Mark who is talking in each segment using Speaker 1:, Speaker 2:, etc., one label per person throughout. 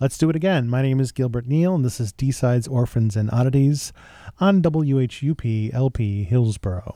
Speaker 1: Let's do it again. My name is Gilbert Neal, and this is D Sides Orphans and Oddities on WHUP LP
Speaker 2: Hillsborough.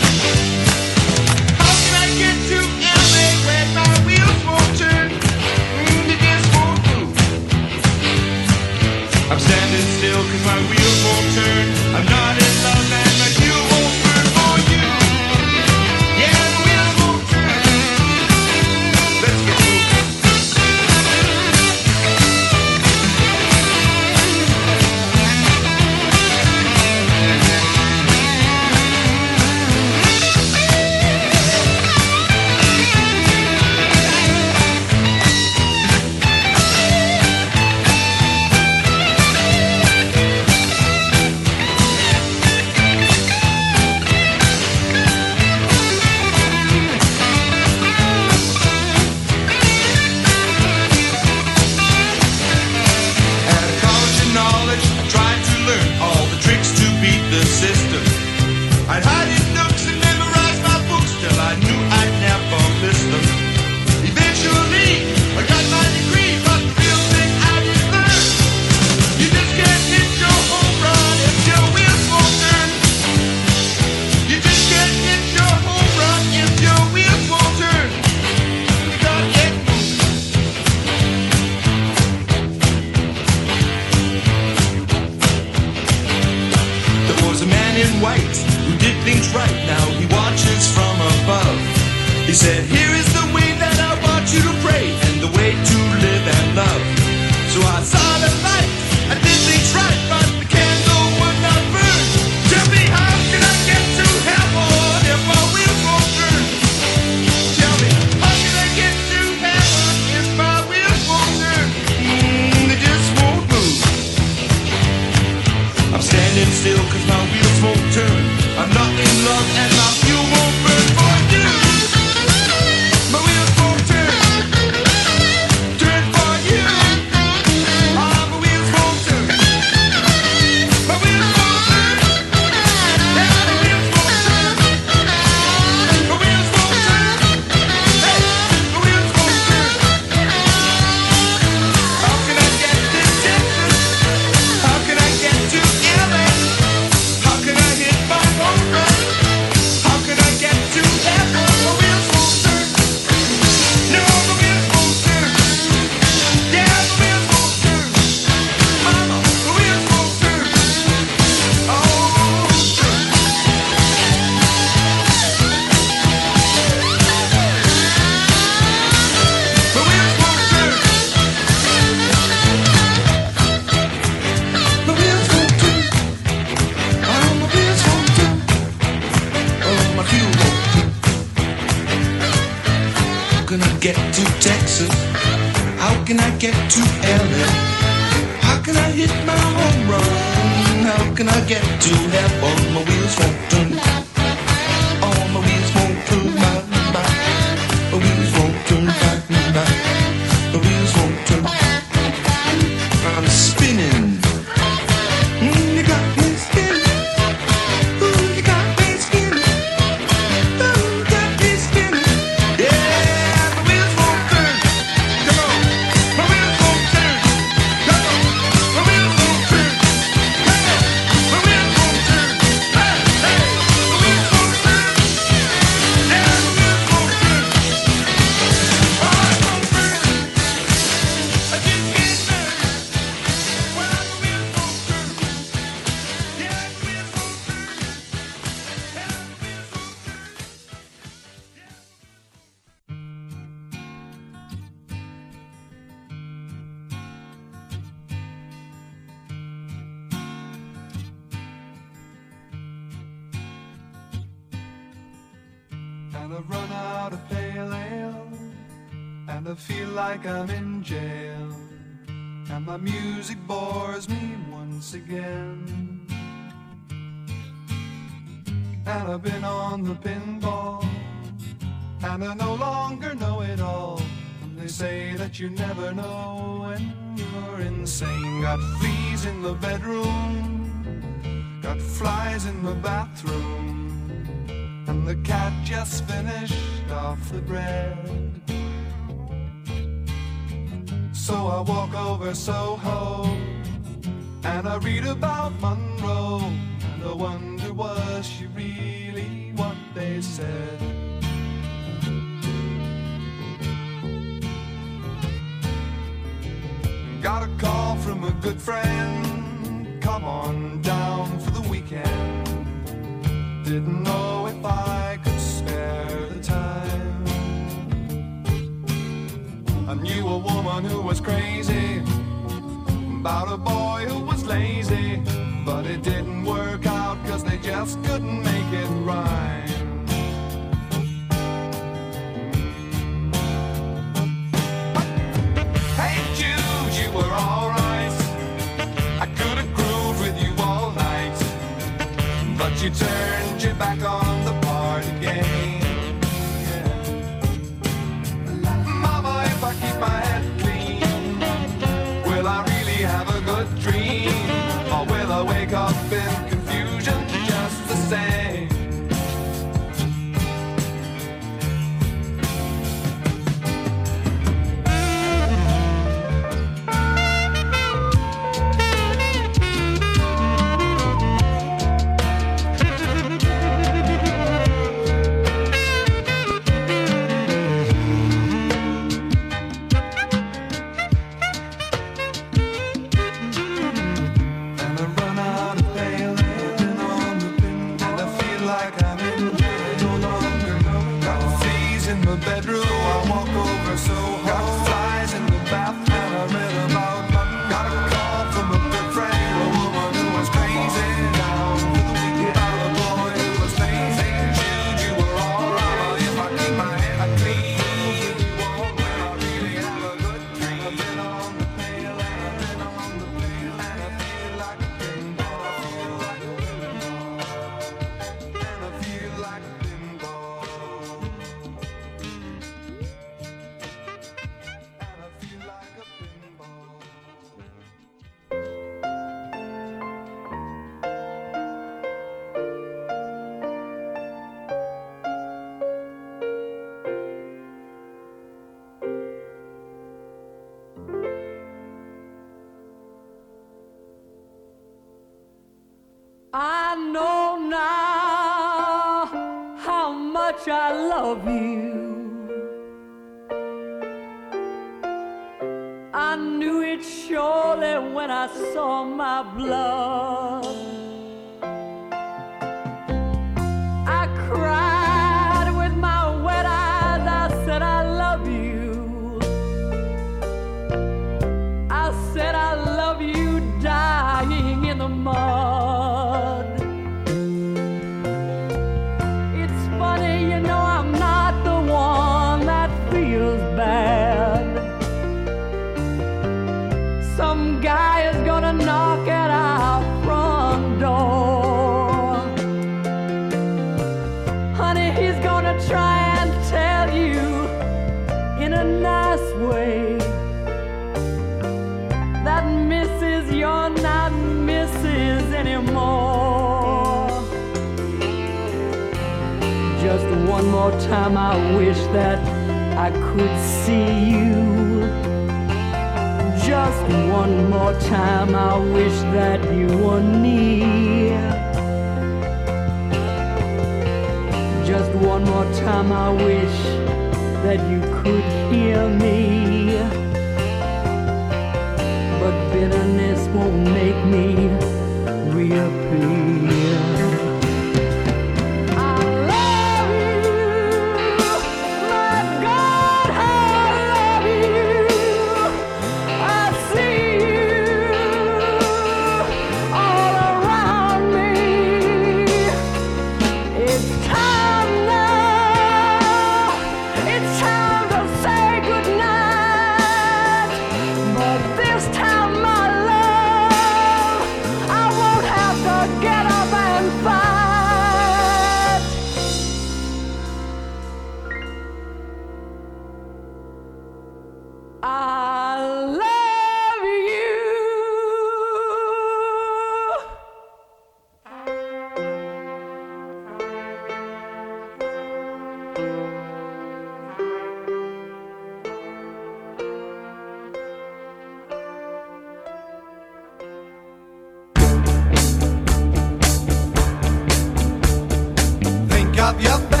Speaker 2: up your
Speaker 3: back.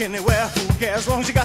Speaker 4: Anywhere. Who cares? As long as you got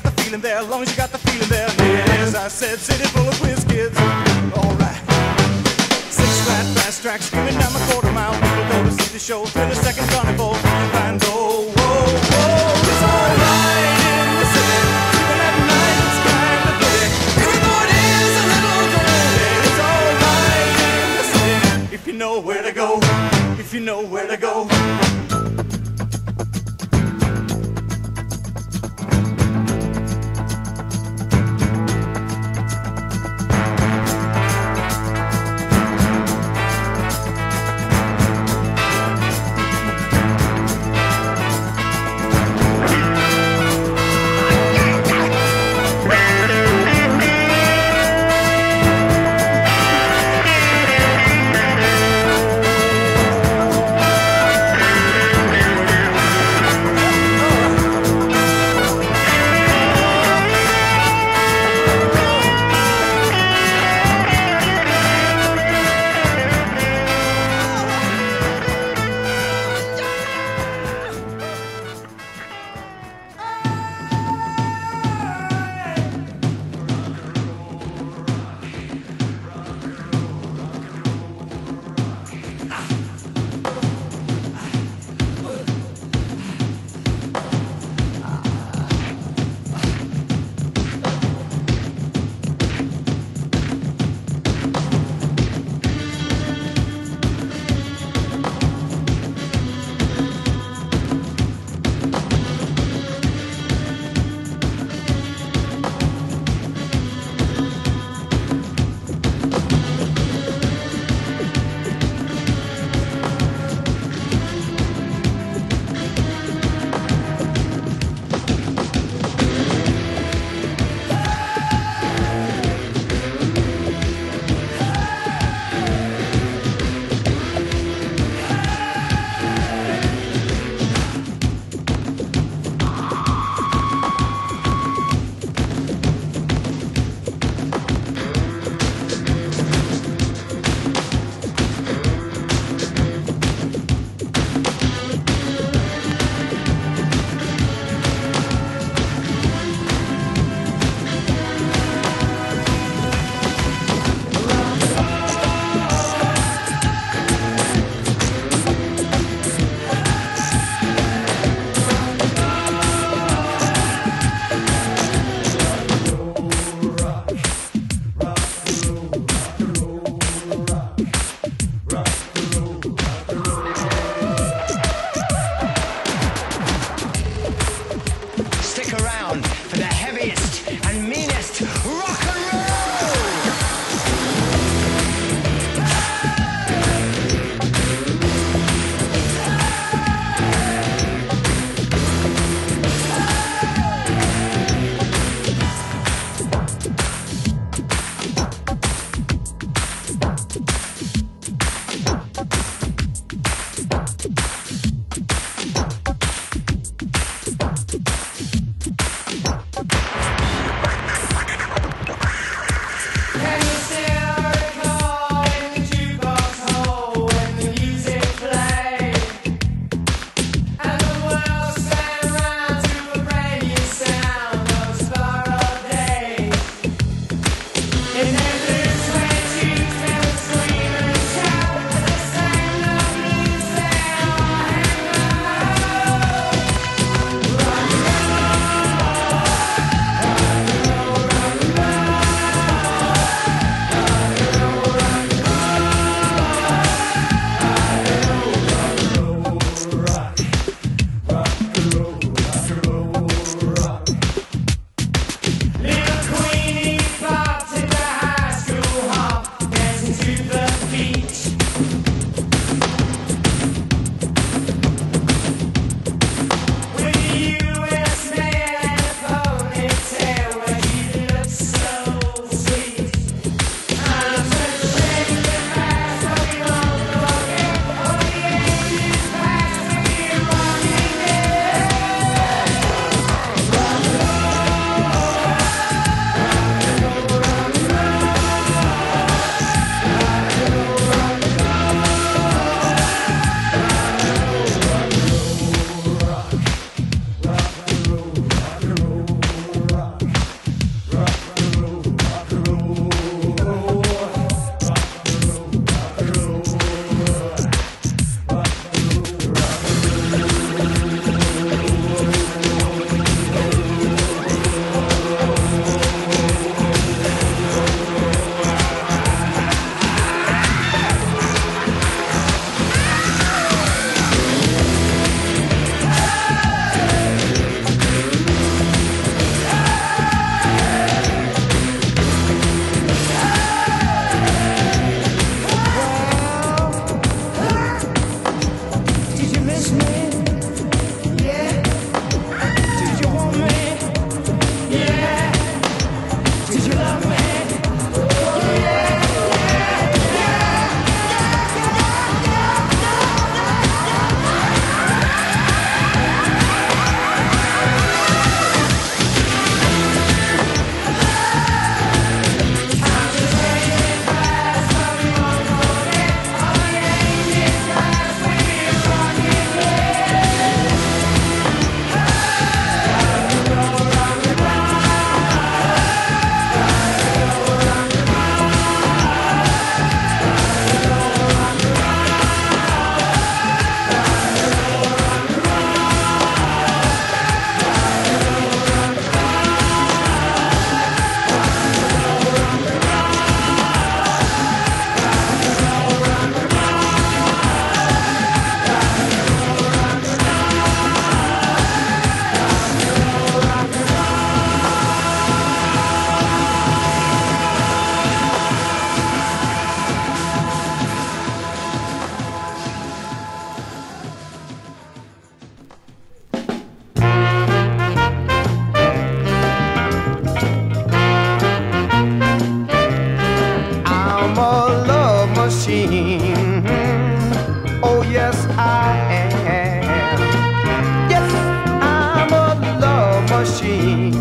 Speaker 5: me.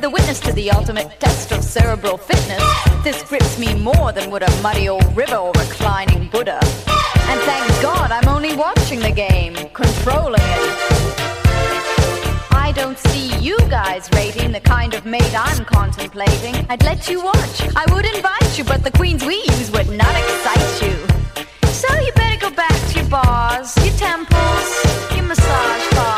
Speaker 6: The
Speaker 7: witness to the ultimate test of cerebral fitness. This grips me more than would a muddy old river or reclining Buddha. And thank God I'm only watching the game, controlling it. I don't see you guys rating the kind of maid I'm contemplating. I'd let you watch, I would invite you, but the queens we use would not excite you. So you better go back to your bars, your temples, your massage parlors.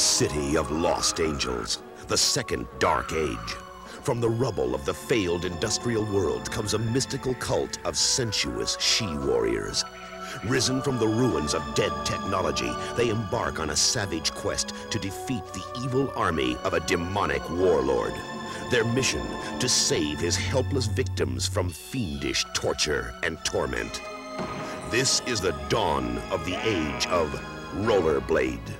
Speaker 8: City of lost angels. The second dark age. From the rubble of the failed industrial world comes a mystical cult of sensuous she-warriors. Risen from the ruins of dead technology, they embark on a savage quest to defeat the evil army of a demonic warlord. Their mission, to save his helpless victims from fiendish torture and torment. This is the dawn of the age of Rollerblade.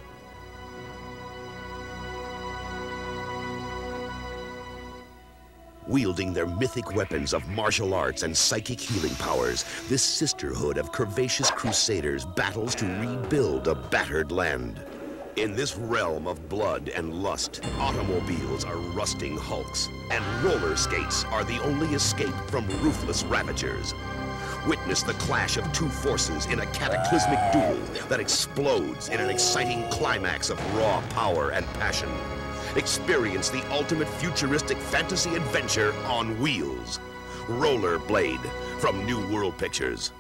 Speaker 8: Wielding their mythic weapons of martial arts and psychic healing powers, this sisterhood of curvaceous crusaders battles to rebuild a battered land. In this realm of blood and lust, automobiles are rusting hulks, and roller skates are the only escape from ruthless ravagers. Witness the clash of two forces in a cataclysmic duel that explodes in an exciting climax of raw power and passion. Experience the ultimate futuristic fantasy adventure on wheels. Rollerblade from New World Pictures.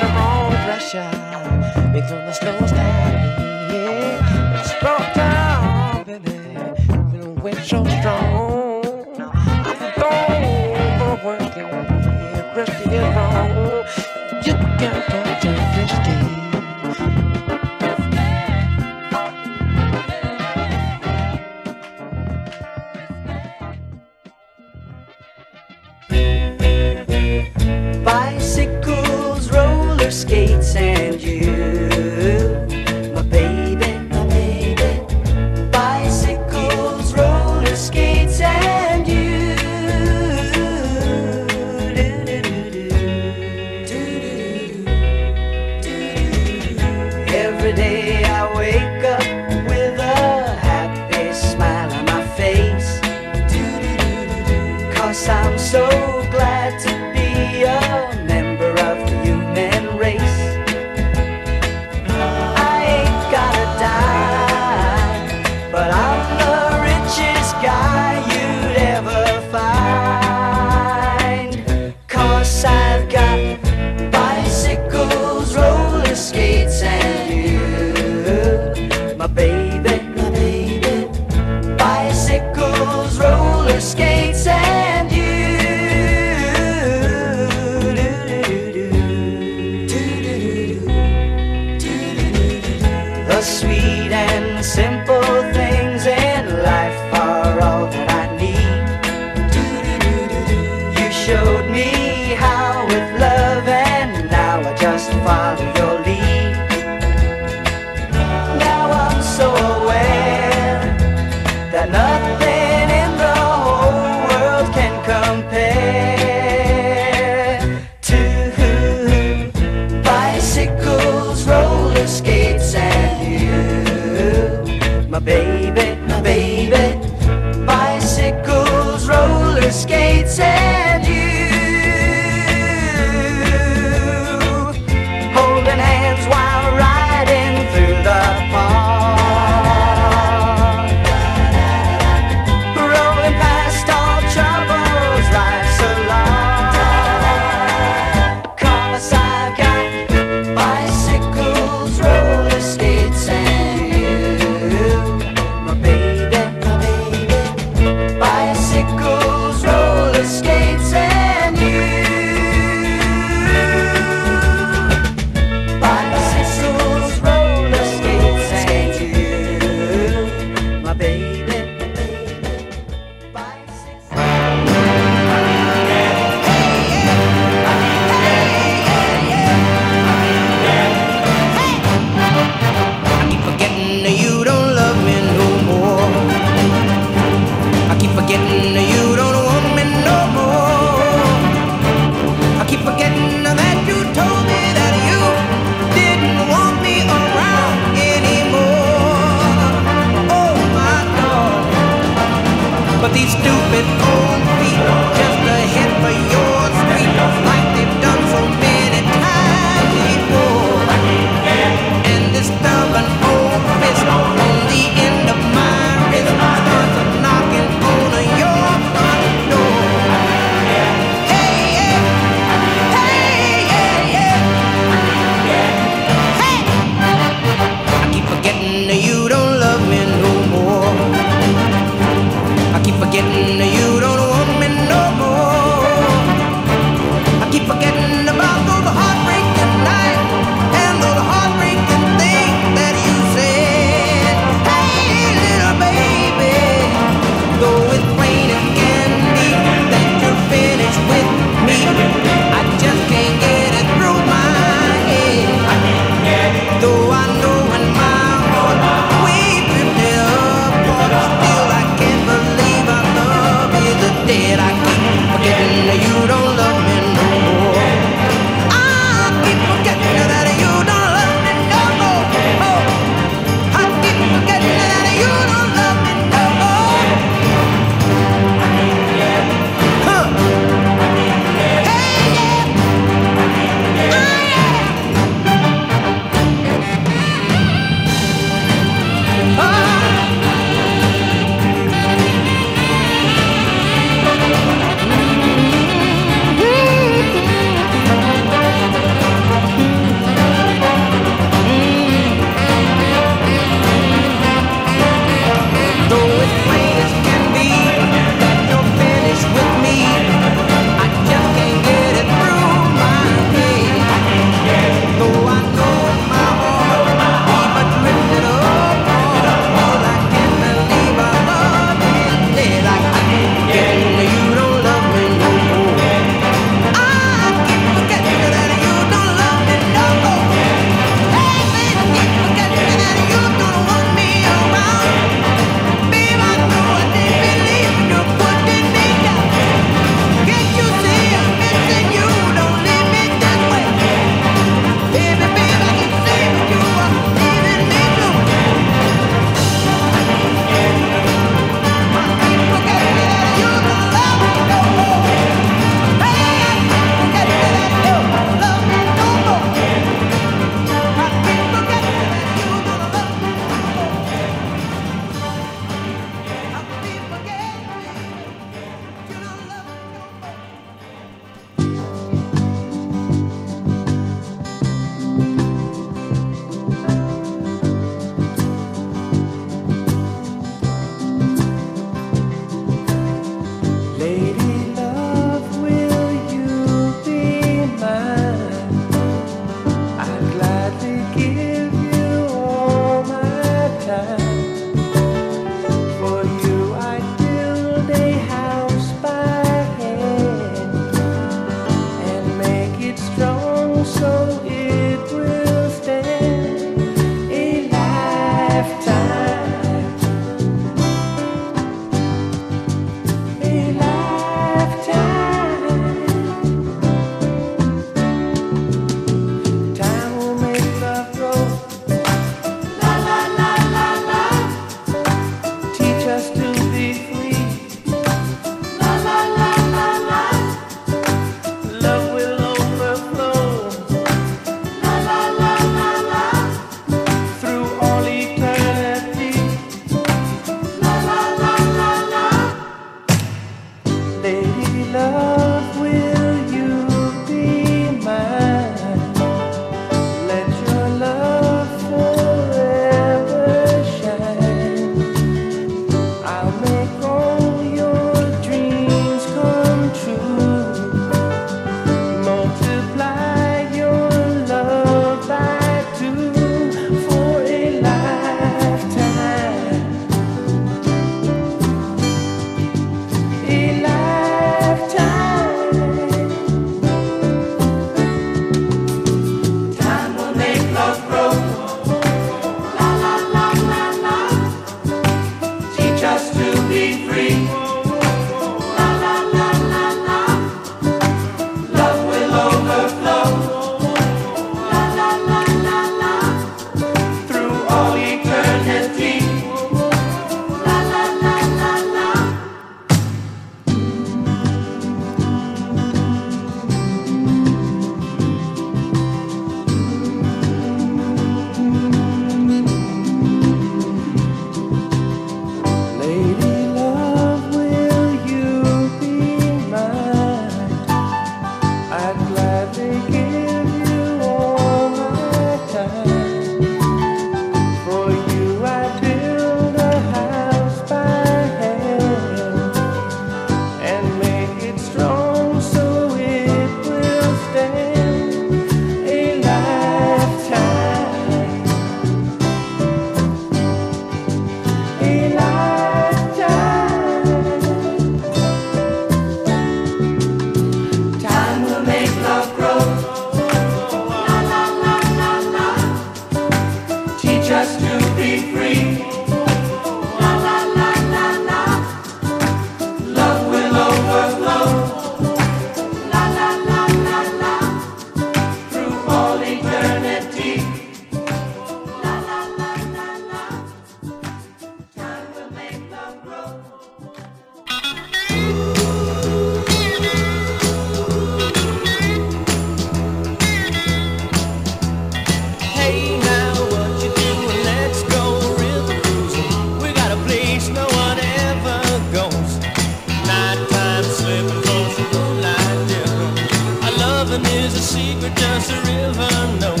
Speaker 9: secret, just a river knows.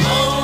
Speaker 9: Oh.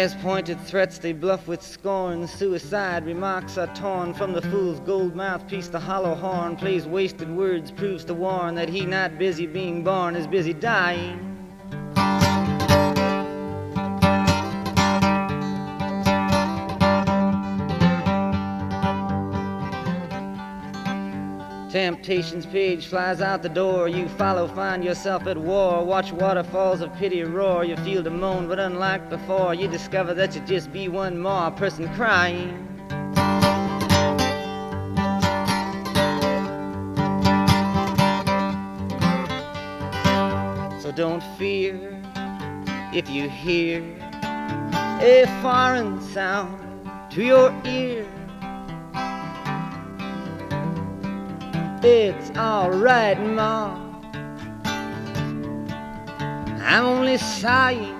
Speaker 10: As pointed threats they bluff with scorn, suicide remarks are torn from the fool's gold mouthpiece. The hollow horn plays wasted words, proves to warn that he not busy being born is busy dying. Temptation's page flies out the door. You follow, find yourself at war. Watch waterfalls of pity roar. You feel to moan, but unlike before, you discover that you just be one more person crying. So don't fear if you hear a foreign sound to your ear. It's alright, Ma. I'm only sighing.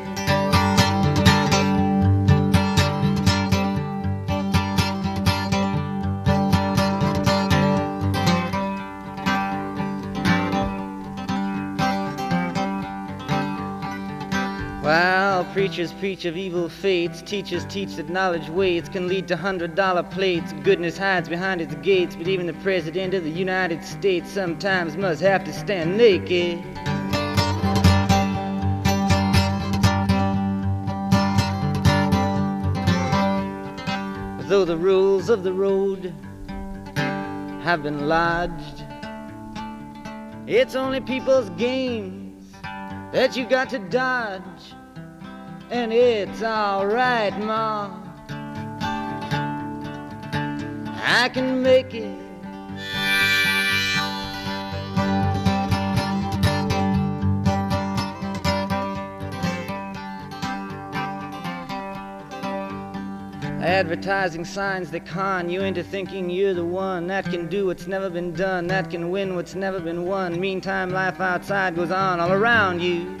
Speaker 10: Preachers preach of evil fates, teachers teach that knowledge waits can lead to hundred dollar plates. Goodness hides behind its gates, but even the President of the United States sometimes must have to stand naked. Though the rules of the road have been lodged, it's only people's games that you got to dodge. And it's alright, Ma. I can make it. Advertising signs that con you into thinking you're the one that can do what's never been done, that can win what's never been won. Meantime, life outside goes on all around you.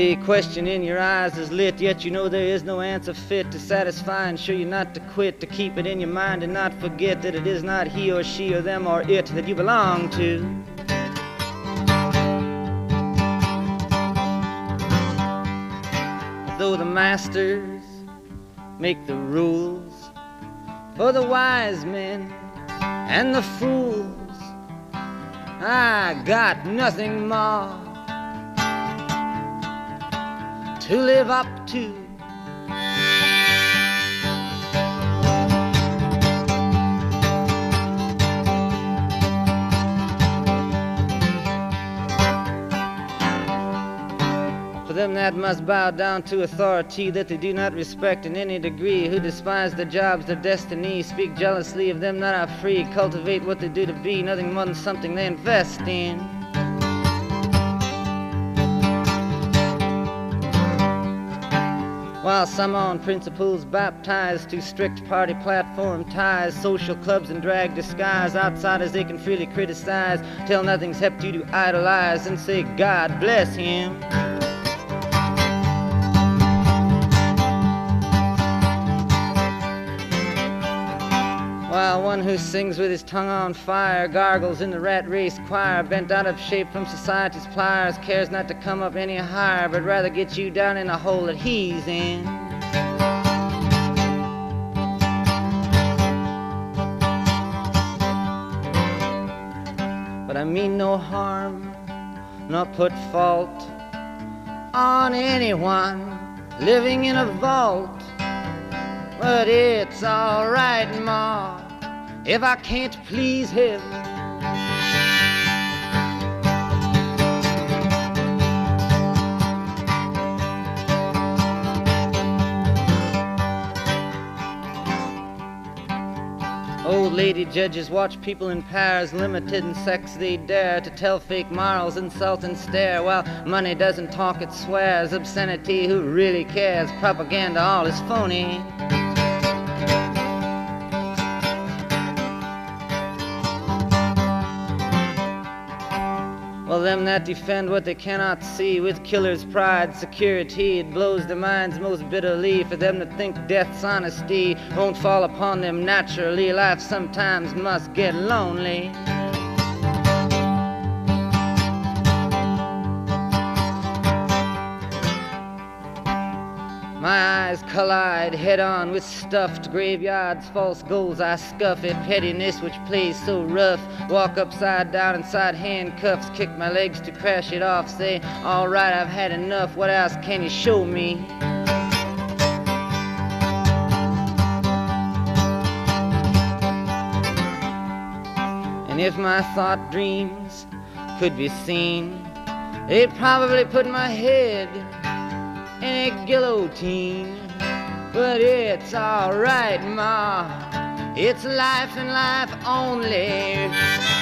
Speaker 10: A question in your eyes is lit, yet you know there is no answer fit to satisfy and show you not to quit, to keep it in your mind and not forget that it is not he or she or them or it that you belong to. Though the masters make the rules for the wise men and the fools, I got nothing more to live up to. For them that must bow down to authority that they do not respect in any degree, who despise their jobs, their destiny, speak jealously of them that are free, cultivate what they do to be, nothing more than something they invest in. While some on principles baptized to strict party platform ties, social clubs and drag disguise, outsiders they can freely criticize, tell nothing's helped you to idolize and say, God bless him. While one who sings with his tongue on fire gargles in the rat race choir, bent out of shape from society's pliers, cares not to come up any higher, but rather gets you down in the hole that he's in. But I mean no harm, nor put fault on anyone living in a vault. But it's alright, Ma if I can't please him. Old lady judges watch people in pairs, limited in sex they dare to tell fake morals, insult and stare. While money doesn't talk, it swears. Obscenity, who really cares? Propaganda, all is phony. Well, them that defend what they cannot see with killer's pride, security, it blows their minds most bitterly. For them to think death's honesty won't fall upon them naturally, life sometimes must get lonely. My eyes collide head on with stuffed graveyards, false goals I scuff at pettiness which plays so rough. Walk upside down inside handcuffs, kick my legs to crash it off. Say, alright, I've had enough. What else can you show me? And if my thought dreams could be seen, they'd probably put my head in a guillotine. But it's alright, Ma. It's life and life only.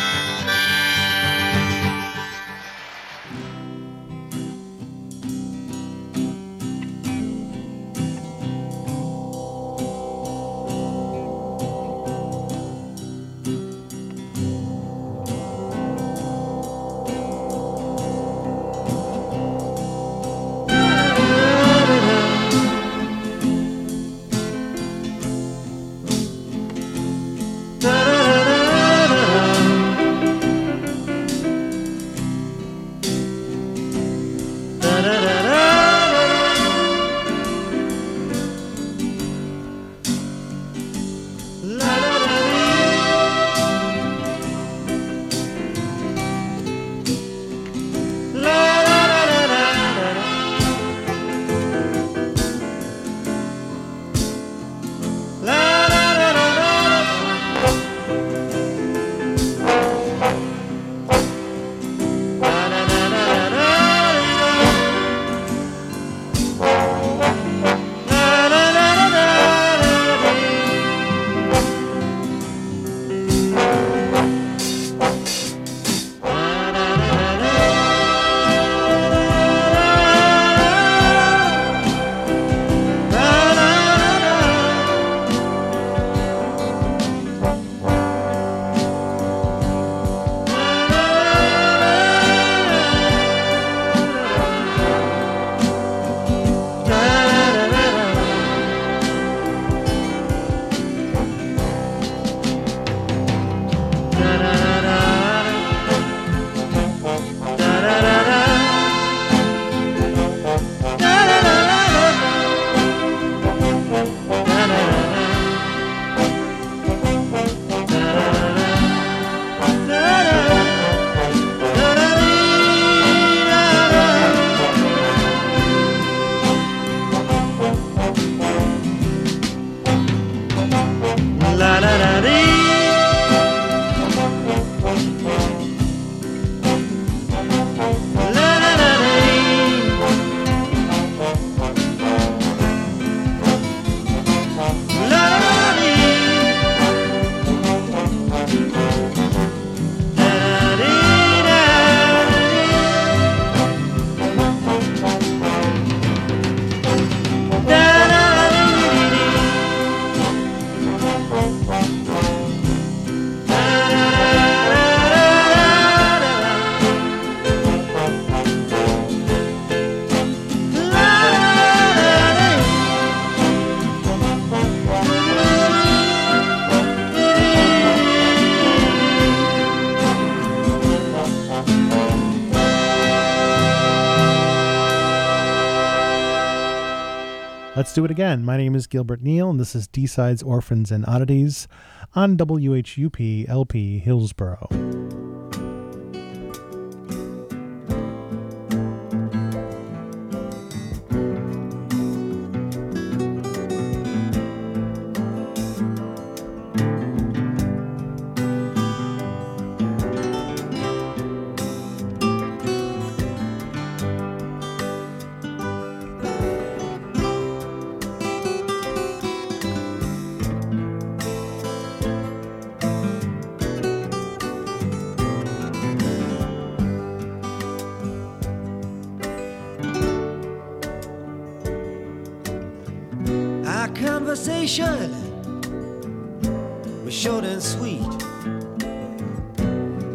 Speaker 1: Do it again. My name is Gilbert Neal, and this is D Sides Orphans and Oddities on WHUP LP
Speaker 11: Hillsborough. we was We're short and sweet.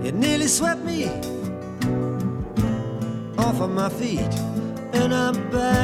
Speaker 11: It nearly swept me off of my feet, and I'm back.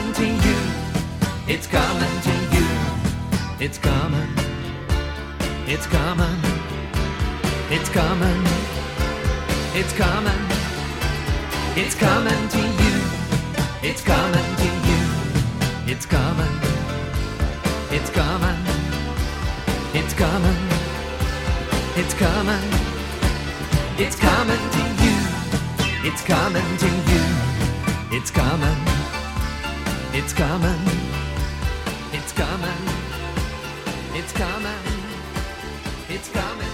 Speaker 11: To you.
Speaker 12: Coming. It's coming. It's coming. It's coming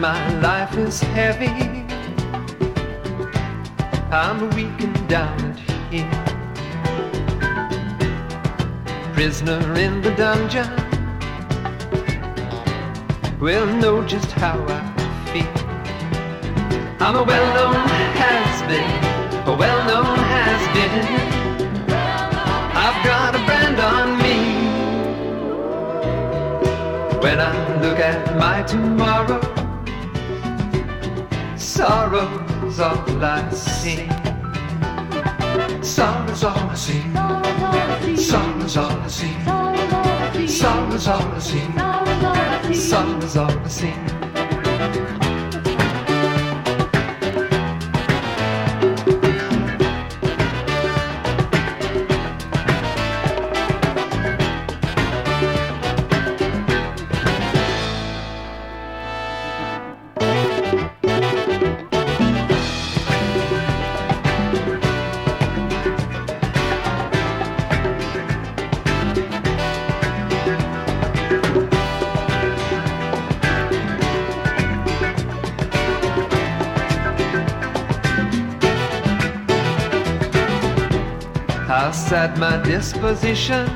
Speaker 12: my life is heavy. I'm weakened down at here. Prisoner in the dungeon. Will know just how I feel. I'm a well-known has-been, a well-known has-been. I've got a brand on me. When I look at my tomorrow, sorrow's all I see. Sorrow's all I see. Sorrow's all I see. Sorrow's all I see. Sorrow's all I see. Sad my disposition?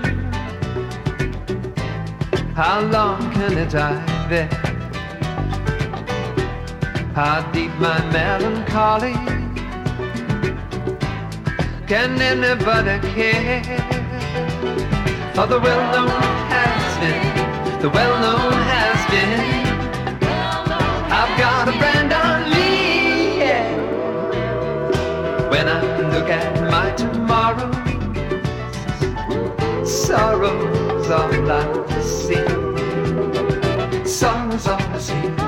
Speaker 12: How long can it die there? How deep my melancholy? Can anybody care? For the well-known has been, the well-known has been. Sorrow's all I see. Sorrow's all I see.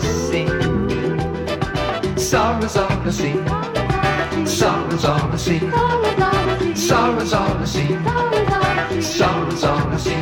Speaker 12: the sea. Sorrows on the sea. Sorrows on the sea. Sorrows on the sea. Sorrows on the sea.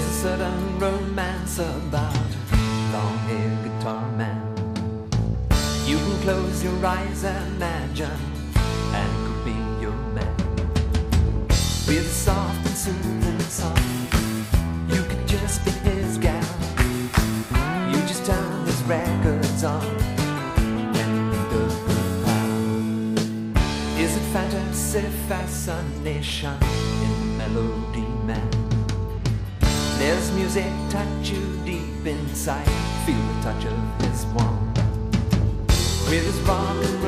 Speaker 12: There's a certain romance about long-haired guitar man. You can close your eyes and imagine and could be your man. With a soft and soothing song, you could just be his gal. You just turn his records on. The Is it fantasy, fascination in melody? music touch you deep inside. Feel the touch of his warmth with his rock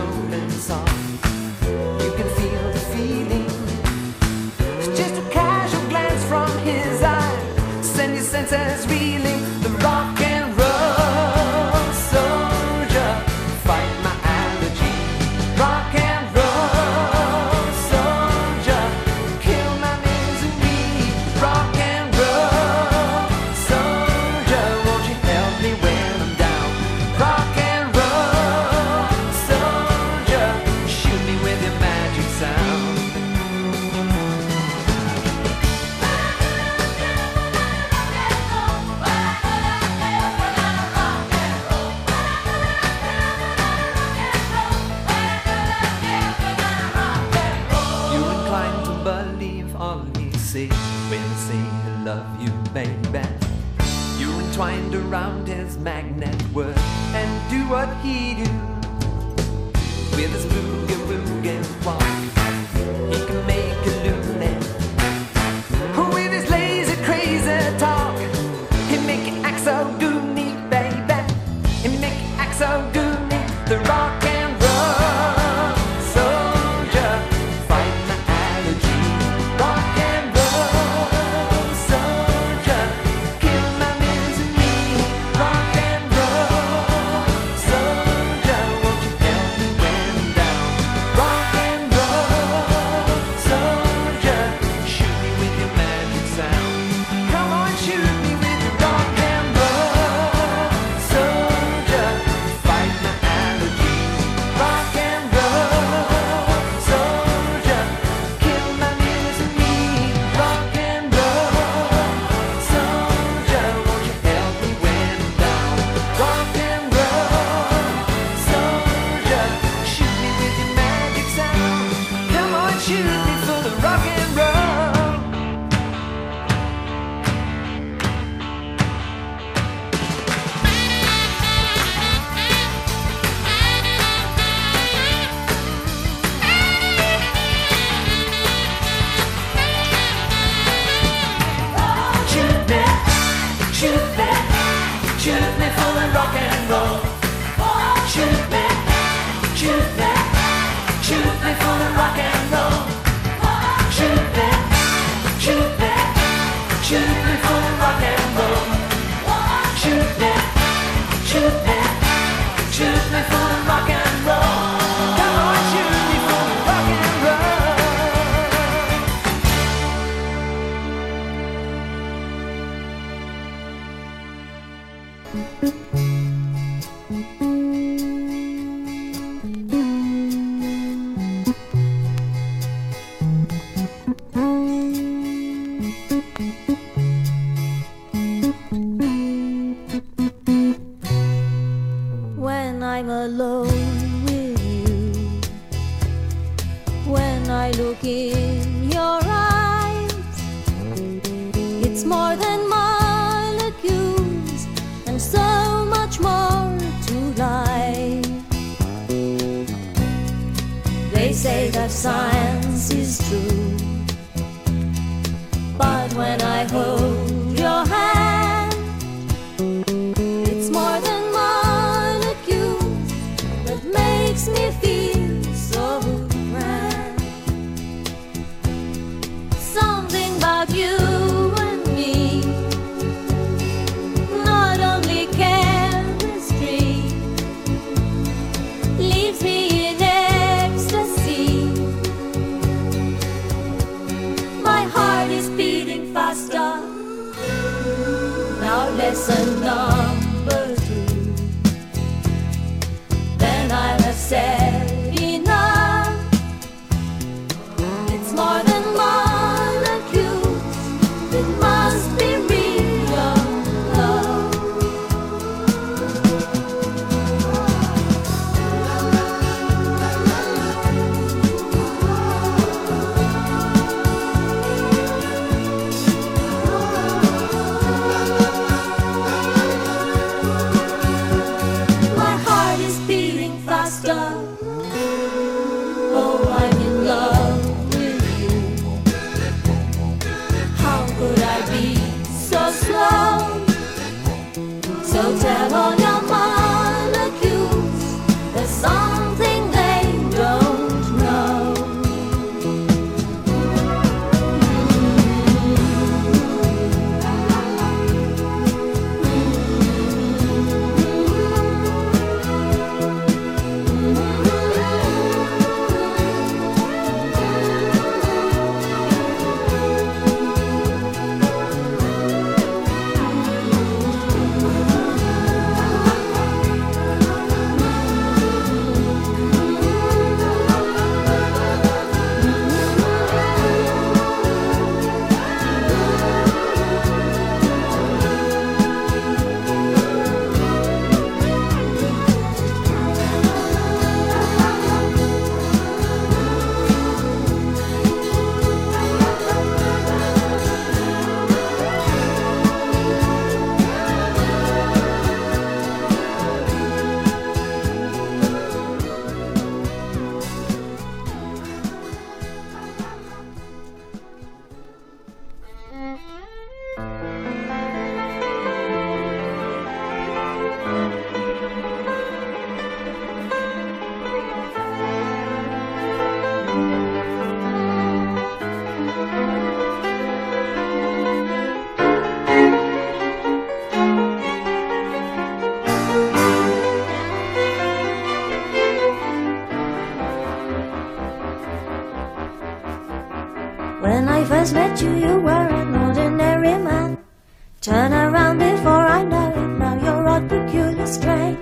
Speaker 13: Turn around before I know it, now you're odd, peculiar, strange.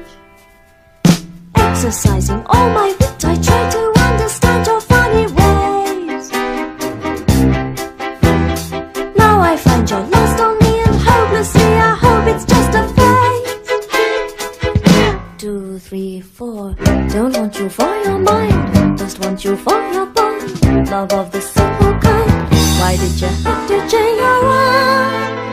Speaker 13: Exercising all my wit, I try to understand your funny ways. Now I find you're lost on me and hopelessly, I hope it's just a phase. Two, three, four. Don't want you for your mind, just want you for your bond. Love of the simple kind. Why did you have to change your mind?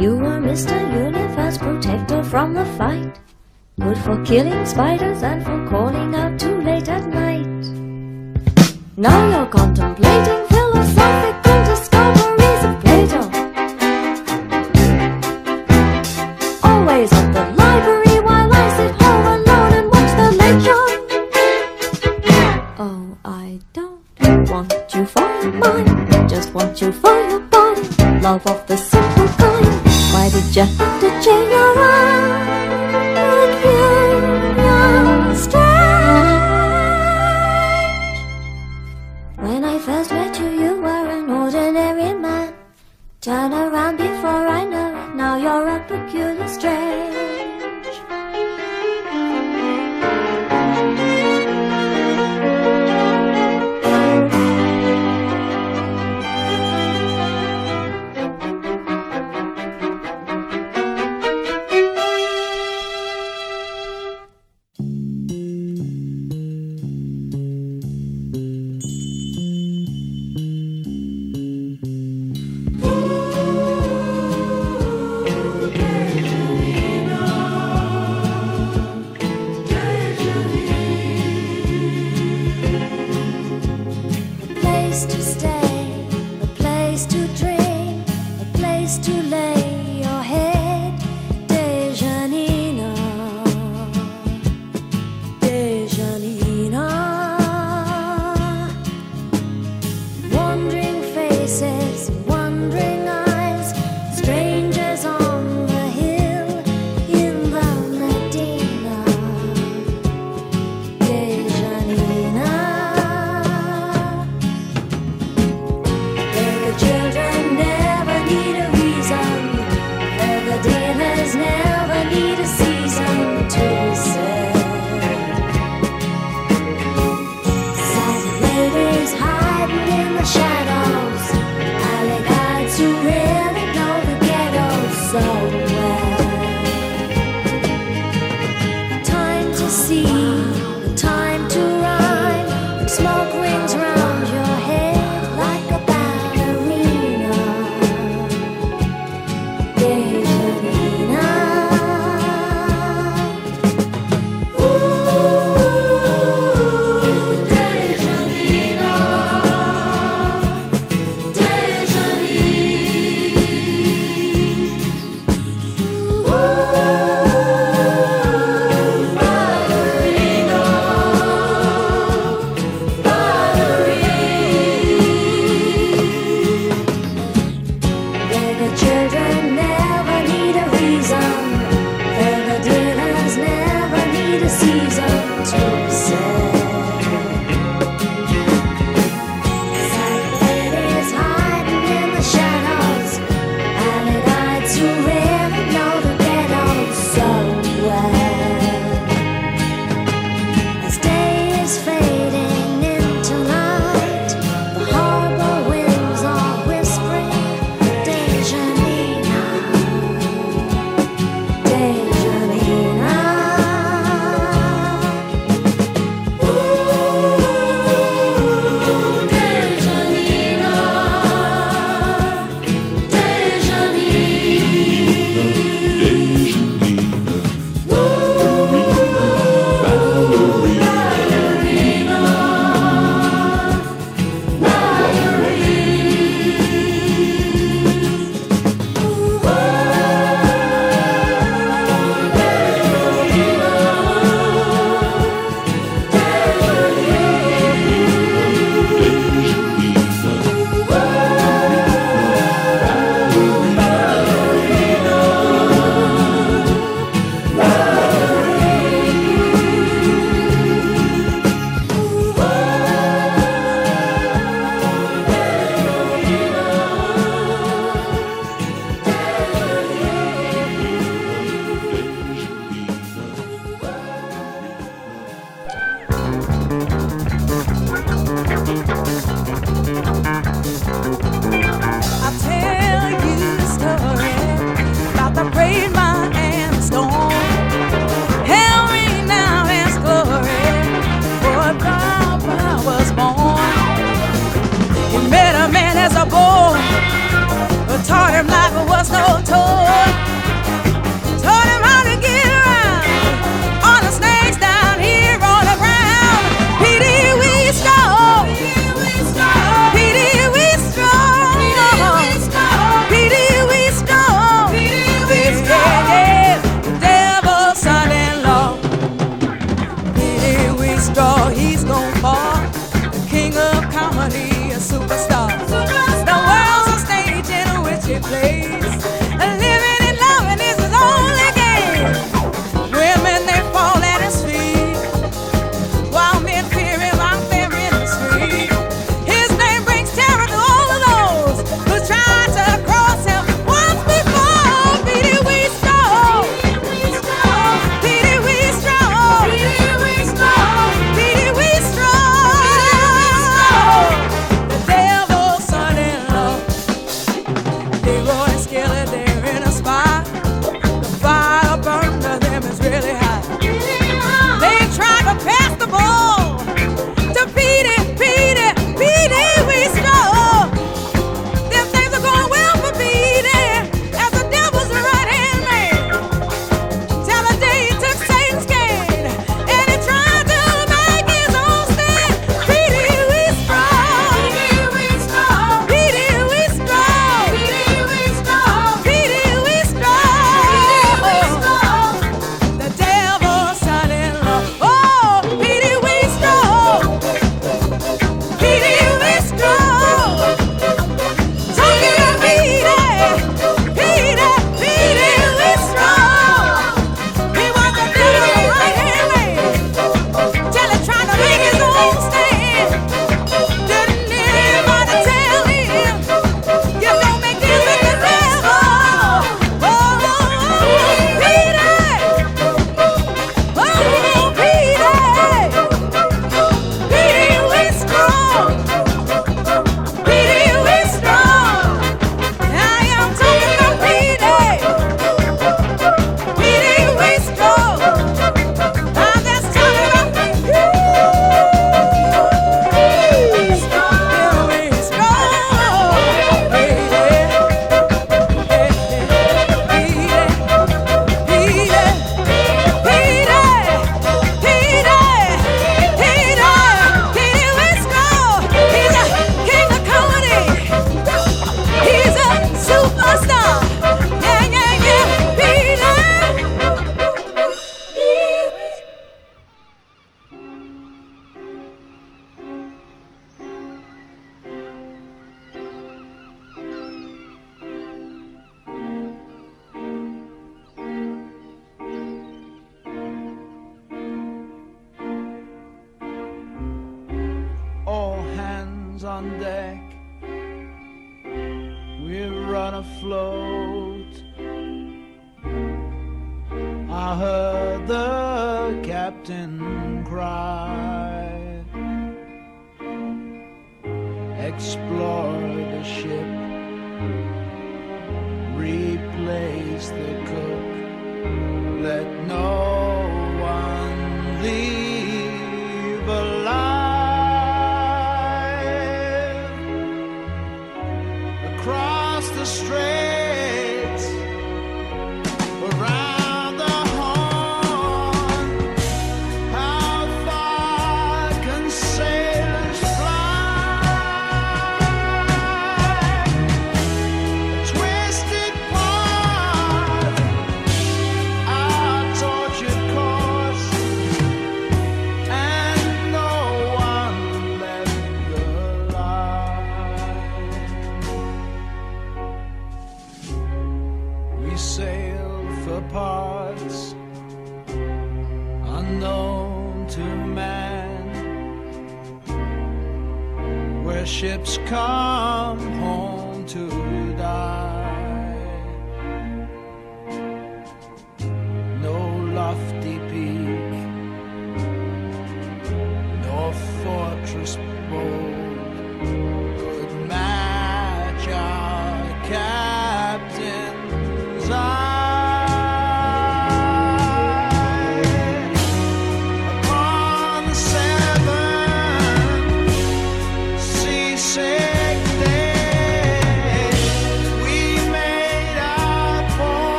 Speaker 13: You were Mr. Universe, protector from the fight. Good for killing spiders and for calling out too late at night. Now you're contemplating philosophical discoveries of Plato. Always at the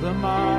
Speaker 13: the
Speaker 14: mark.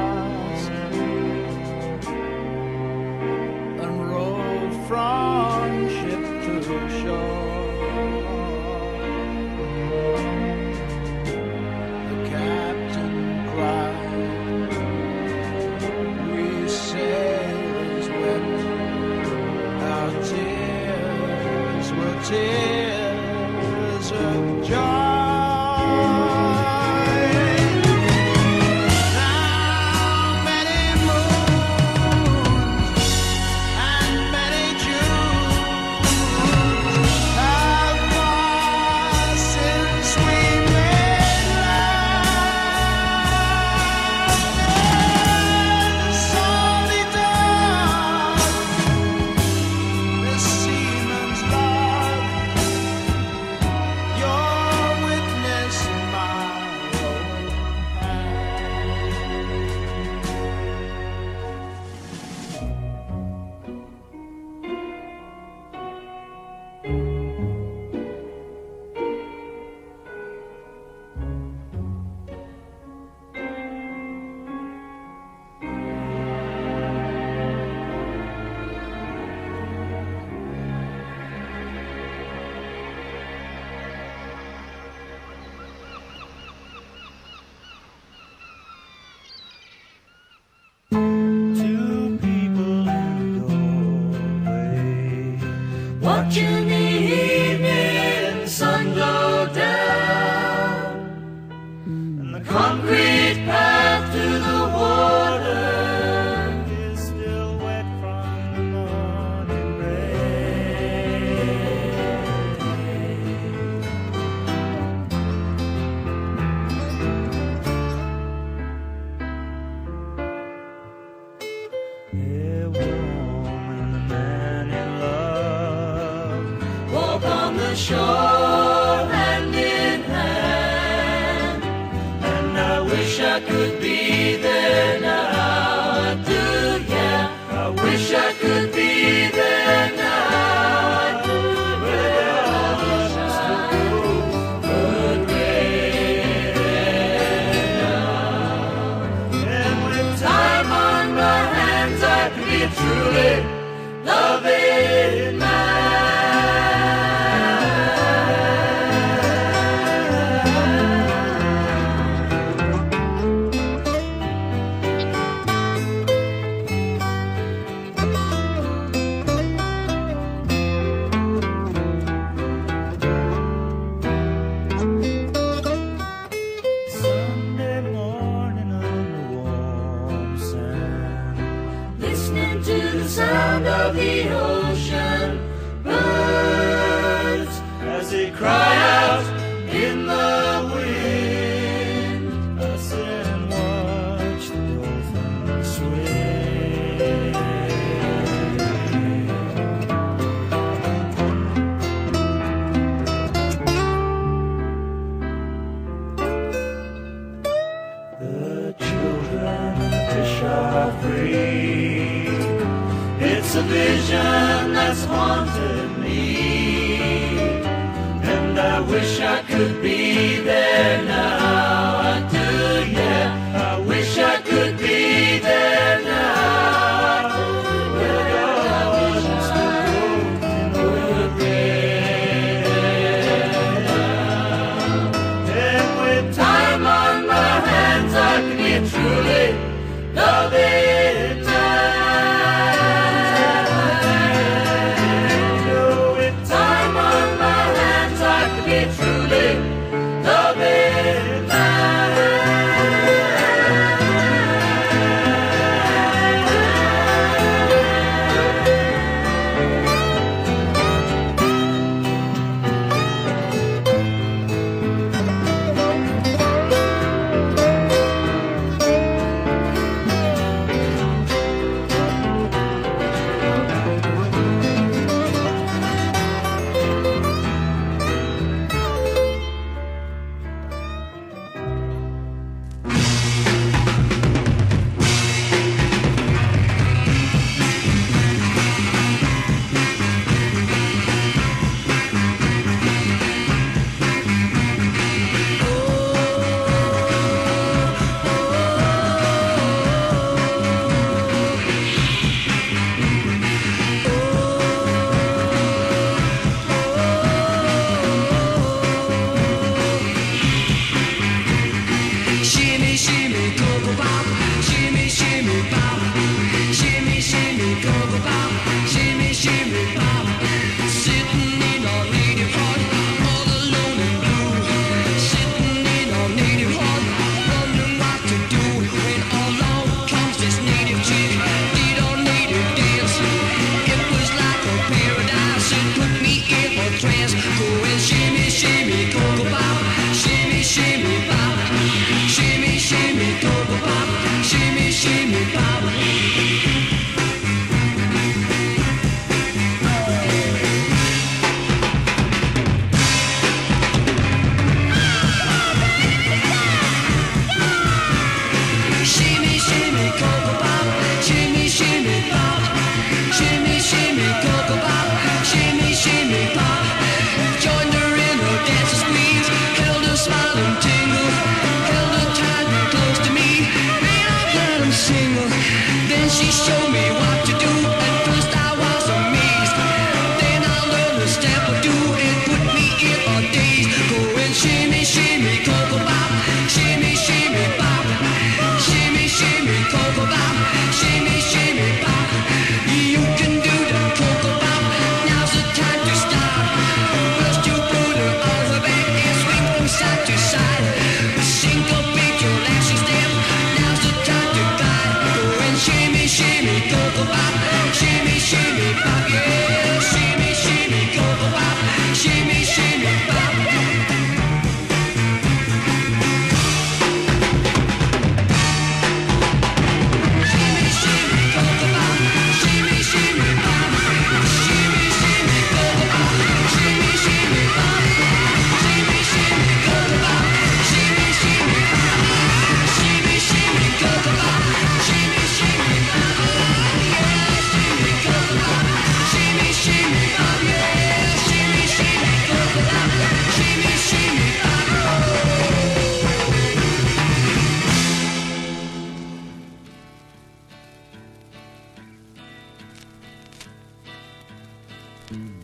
Speaker 14: Could
Speaker 3: be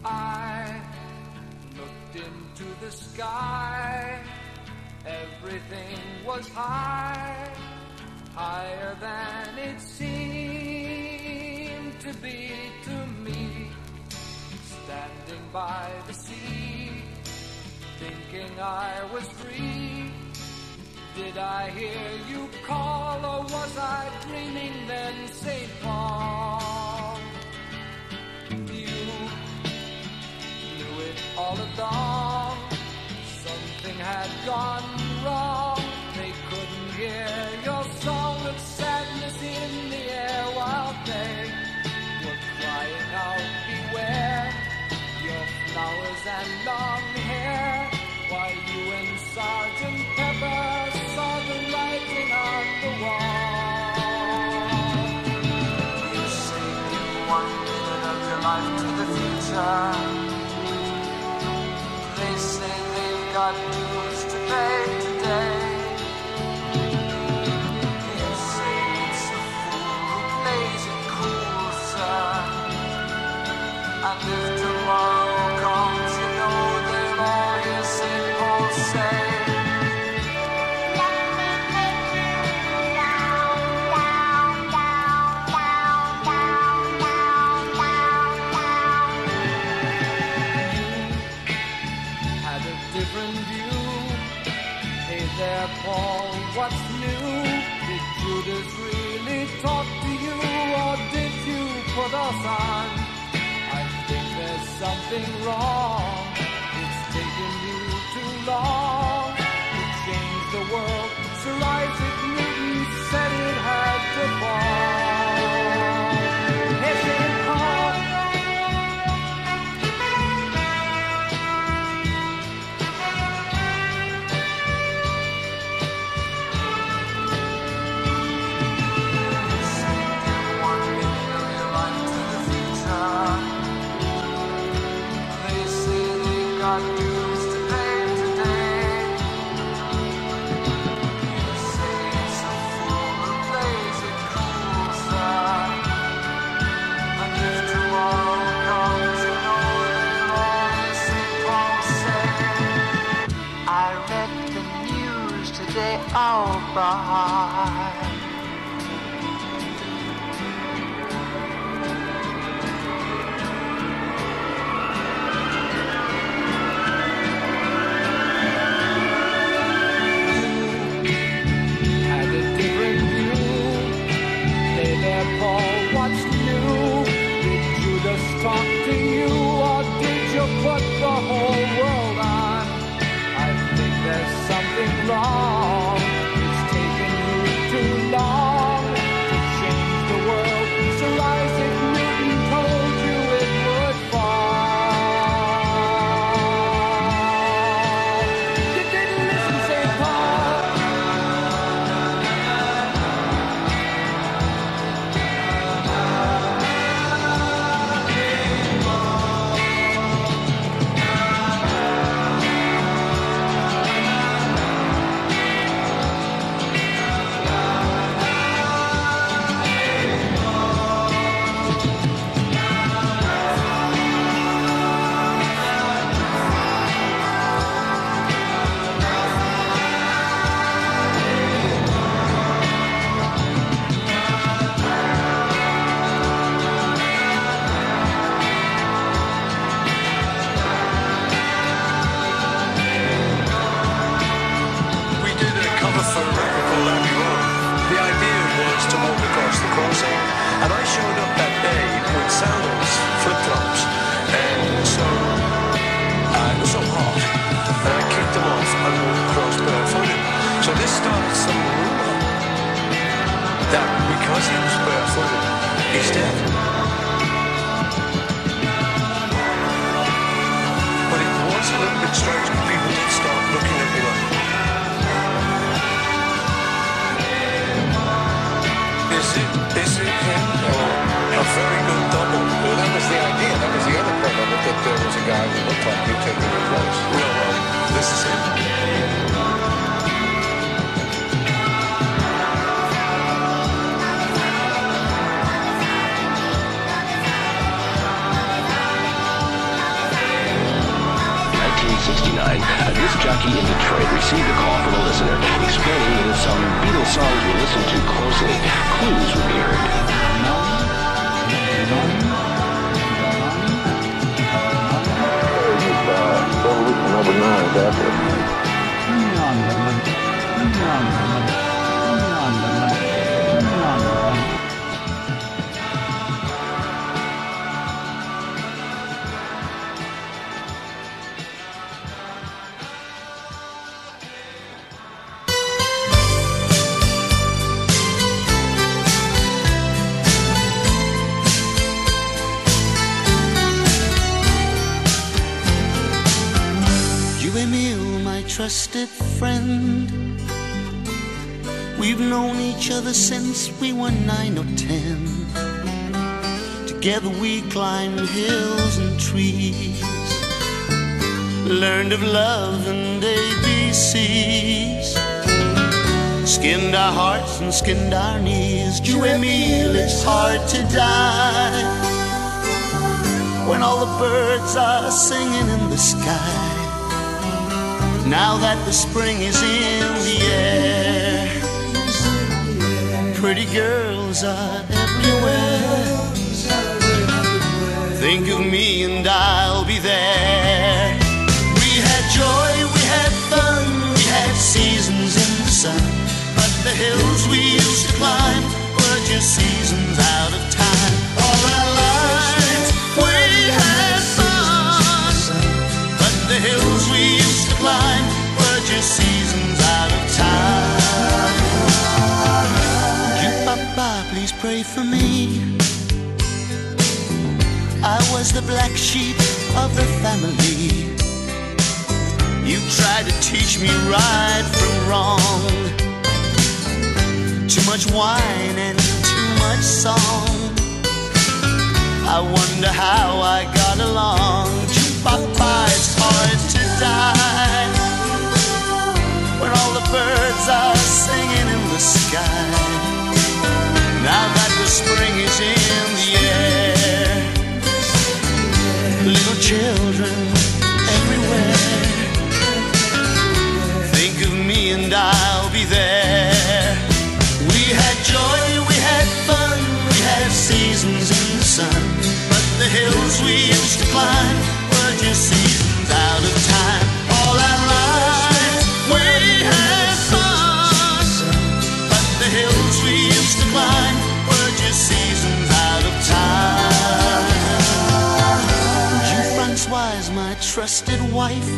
Speaker 3: I looked into the sky. Everything was high, higher than it seemed to be to me. Standing by the sea, thinking I was free. Did I hear you call, or was I dreaming then, St. Paul? all along. Something had gone nothing wrong.
Speaker 14: Ah. We were nine or ten. Together we climbed hills and trees, learned of love and ABCs. Skinned our hearts and skinned our knees. You, Emil, it's hard to die when all the birds are singing in the sky. Now that the spring is in the air, pretty girls are everywhere. Think of me and I'll be there. We had joy, we had fun, we had seasons in the sun. But the hills we used to climb were just seasons for me? I was the black sheep of the family. You tried to teach me right from wrong. Too much wine and too much song. I wonder how I got along. Papa, it's hard to die when all the birds are singing in the sky. Spring is in the air, wife.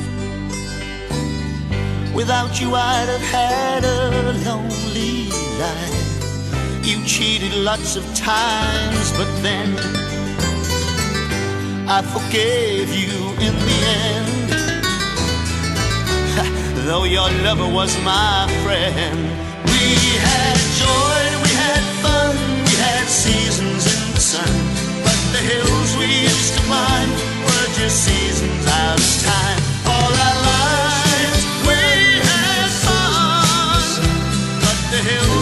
Speaker 14: Without you, I'd have had a lonely life. You cheated lots of times, but then I forgave you in the end. Though your lover was my friend, we had joy, we had fun, we had seasons in the sun. But the hills we used to climb changes seasons as time. All our lives we had fun, but the hills.